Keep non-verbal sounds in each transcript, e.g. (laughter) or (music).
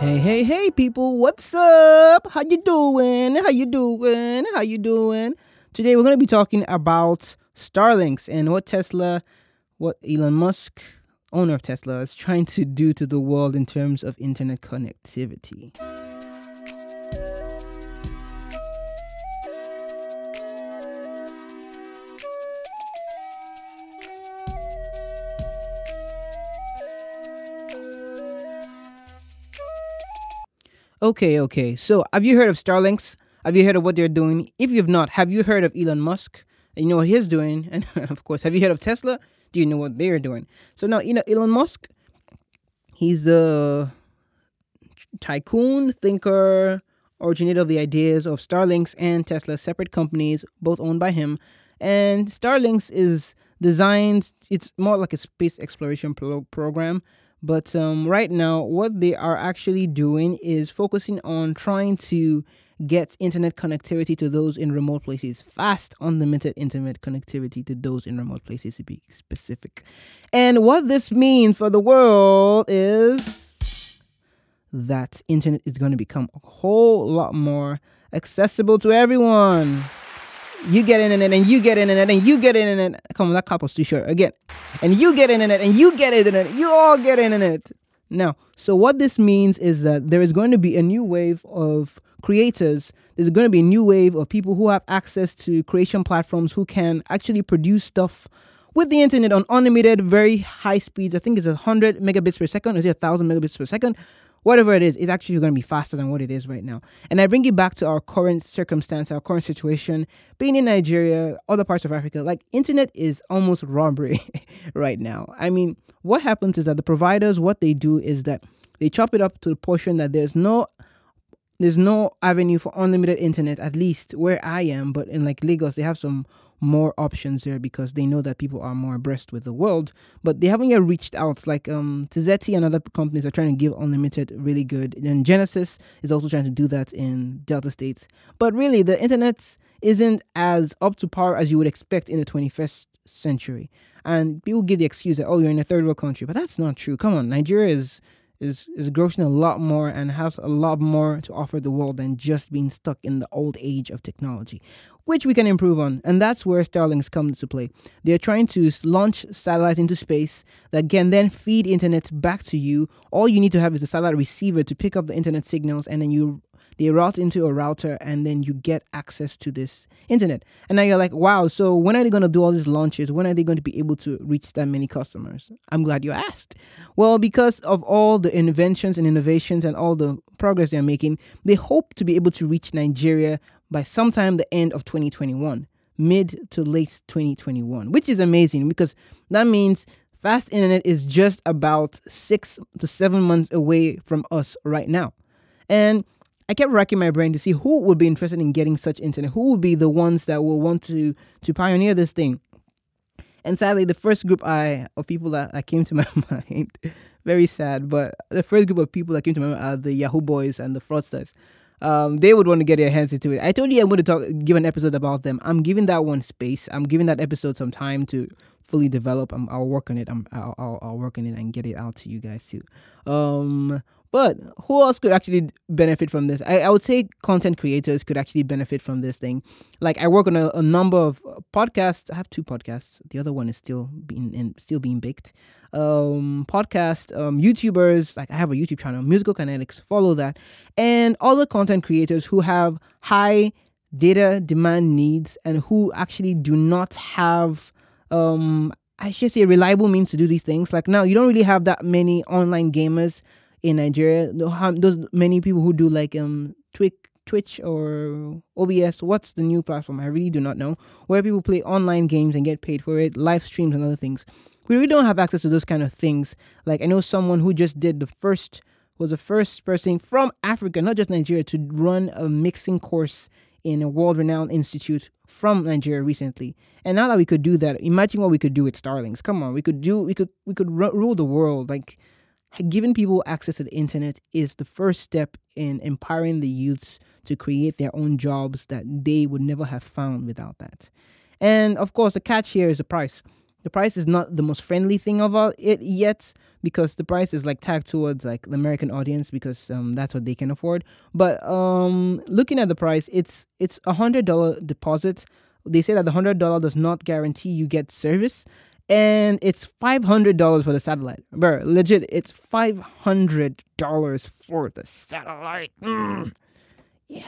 Hey, hey, hey, people! What's up? How you doing? How you doing? How you doing? Today we're going to be talking about Starlinks and what Tesla, what Elon Musk, owner of Tesla, is trying to do to the world in terms of internet connectivity. Okay, okay. So, have you heard of Starlinks? Have you heard of what they're doing? If you've not, have you heard of Elon Musk? You know what he's doing? (laughs) And of course, have you heard of Tesla? Do you know what they're doing? So now, you know, Elon Musk, he's the tycoon, thinker, originator of the ideas of Starlinks and Tesla, separate companies, both owned by him. And Starlinks is designed, it's more like a space exploration pro- program but um, right now, what they are actually doing is focusing on trying to get internet connectivity to those in remote places, fast, unlimited internet connectivity to those in remote places, to be specific. And what this means for the world is that internet is going to become a whole lot more accessible to everyone you get in it and you get in it and you get in it. Come on, that couple's too short. Again. And you get in it and you get in it. You all get in it. Now, so what this means is that there is going to be a new wave of creators. There's going to be a new wave of people who have access to creation platforms who can actually produce stuff with the internet on unlimited, very high speeds. I think it's 100 megabits per second. Is it 1,000 megabits per second? Whatever it is, it's actually going to be faster than what it is right now. And I bring it back to our current circumstance, our current situation, being in Nigeria, other parts of Africa, like internet is almost robbery (laughs) right now. I mean, what happens is that the providers, what they do is that they chop it up to the portion that there's no there's no avenue for unlimited internet at least where i am but in like lagos they have some more options there because they know that people are more abreast with the world. But they haven't yet reached out. Like um, Tizeti and other companies are trying to give unlimited really good. And Genesis is also trying to do that in Delta states. But really, the internet isn't as up to par as you would expect in the 21st century. And people give the excuse that, oh, you're in a third world country. But that's not true. Come on, Nigeria is is is grossing a lot more and has a lot more to offer the world than just being stuck in the old age of technology, which we can improve on. And that's where Starlinks come into play. They're trying to launch satellites into space that can then feed internet back to you. All you need to have is a satellite receiver to pick up the internet signals, and then you they route into a router and then you get access to this internet. And now you're like, wow, so when are they going to do all these launches? When are they going to be able to reach that many customers? I'm glad you asked. Well, because of all the inventions and innovations and all the progress they're making, they hope to be able to reach Nigeria by sometime the end of 2021, mid to late 2021, which is amazing because that means fast internet is just about six to seven months away from us right now. And I kept racking my brain to see who would be interested in getting such internet. Who would be the ones that will want to to pioneer this thing? And sadly, the first group I of people that, that came to my (laughs) mind, very sad, but the first group of people that came to my mind are the Yahoo boys and the fraudsters. Um, they would want to get their hands into it. I told you I'm going to talk, give an episode about them. I'm giving that one space. I'm giving that episode some time to fully develop. I'm, I'll work on it. I'm, I'll, I'll, I'll work on it and get it out to you guys too. Um, but who else could actually benefit from this? I, I would say content creators could actually benefit from this thing. Like I work on a, a number of podcasts. I have two podcasts. The other one is still being in, still being baked. Um, podcast, um, YouTubers. Like I have a YouTube channel, Musical Kinetics. Follow that, and other content creators who have high data demand needs and who actually do not have um I should say reliable means to do these things. Like now, you don't really have that many online gamers in Nigeria. Those many people who do like um Twitch, Twitch or OBS. What's the new platform? I really do not know. Where people play online games and get paid for it, live streams and other things. We really don't have access to those kind of things. Like I know someone who just did the first was the first person from Africa, not just Nigeria, to run a mixing course in a world-renowned institute from Nigeria recently. And now that we could do that, imagine what we could do with Starlinks. Come on, we could do we could we could rule the world like giving people access to the internet is the first step in empowering the youths to create their own jobs that they would never have found without that. And of course, the catch here is the price. the price is not the most friendly thing of all it yet because the price is like tagged towards like the American audience because um, that's what they can afford. But um, looking at the price, it's it's a hundred dollar deposit. They say that the hundred dollar does not guarantee you get service, and it's five hundred dollars for the satellite. Bro, legit, it's five hundred dollars for the satellite. Mm. Yeah.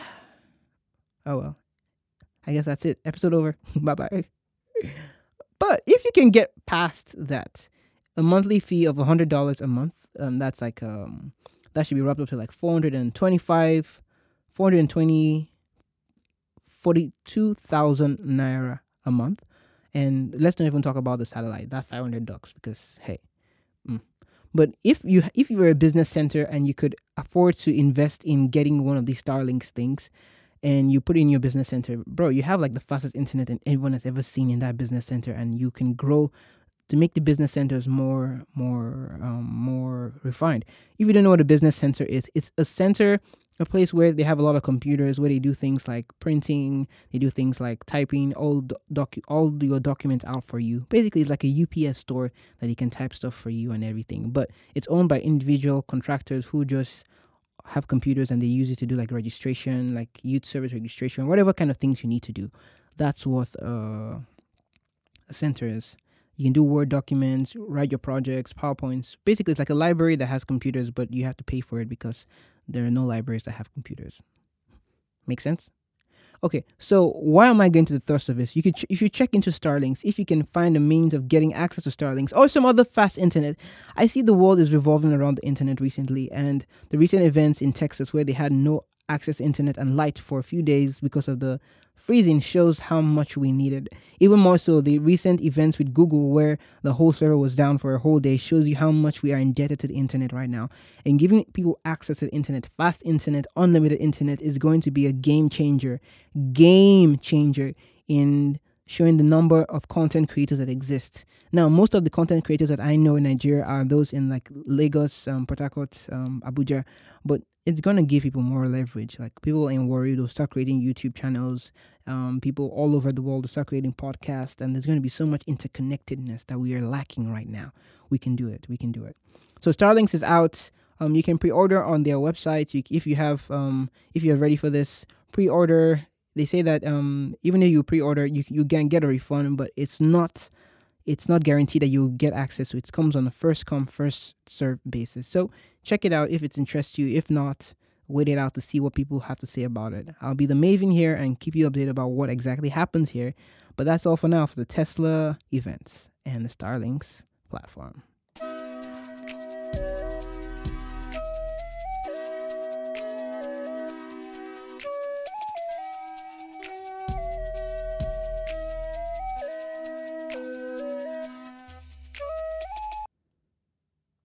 Oh well. I guess that's it. Episode over. (laughs) bye bye. But if you can get past that, a monthly fee of hundred dollars a month, um, that's like um, that should be wrapped up to like 425, 420, 42,000 naira a month. And let's not even talk about the satellite. That's 500 bucks because hey. Mm. But if you if you were a business center and you could afford to invest in getting one of these Starlinks things, and you put it in your business center, bro, you have like the fastest internet that everyone has ever seen in that business center, and you can grow to make the business centers more more um, more refined. If you don't know what a business center is, it's a center, a place where they have a lot of computers, where they do things like printing, they do things like typing all doc all your documents out for you. Basically, it's like a UPS store that you can type stuff for you and everything. But it's owned by individual contractors who just have computers and they use it to do like registration, like youth service registration, whatever kind of things you need to do. That's what uh, a center is. You can do Word documents, write your projects, PowerPoints. Basically, it's like a library that has computers, but you have to pay for it because there are no libraries that have computers. Make sense? Okay, so why am I going to the thrust of this? You could ch- you should check into Starlinks if you can find a means of getting access to Starlinks or some other fast internet. I see the world is revolving around the internet recently, and the recent events in Texas where they had no access to internet and light for a few days because of the freezing shows how much we needed. Even more so, the recent events with Google, where the whole server was down for a whole day, shows you how much we are indebted to the internet right now. And giving people access to the internet, fast internet, unlimited internet, is going to be a game changer. Game changer in showing the number of content creators that exist. Now, most of the content creators that I know in Nigeria are those in like Lagos, um, Port Harcourt, um, Abuja, but it's gonna give people more leverage. Like people in Warri, they'll start creating YouTube channels. Um, people all over the world will start creating podcasts, and there's gonna be so much interconnectedness that we are lacking right now. We can do it. We can do it. So Starlinks is out. Um, you can pre-order on their website. You, if you have, um, if you're ready for this, pre-order. They say that um, even if you pre-order, you you can get a refund, but it's not it's not guaranteed that you'll get access to it. Comes on a first come, first serve basis. So check it out if it interests you. If not, wait it out to see what people have to say about it. I'll be the Maven here and keep you updated about what exactly happens here. But that's all for now for the Tesla events and the Starlinks platform.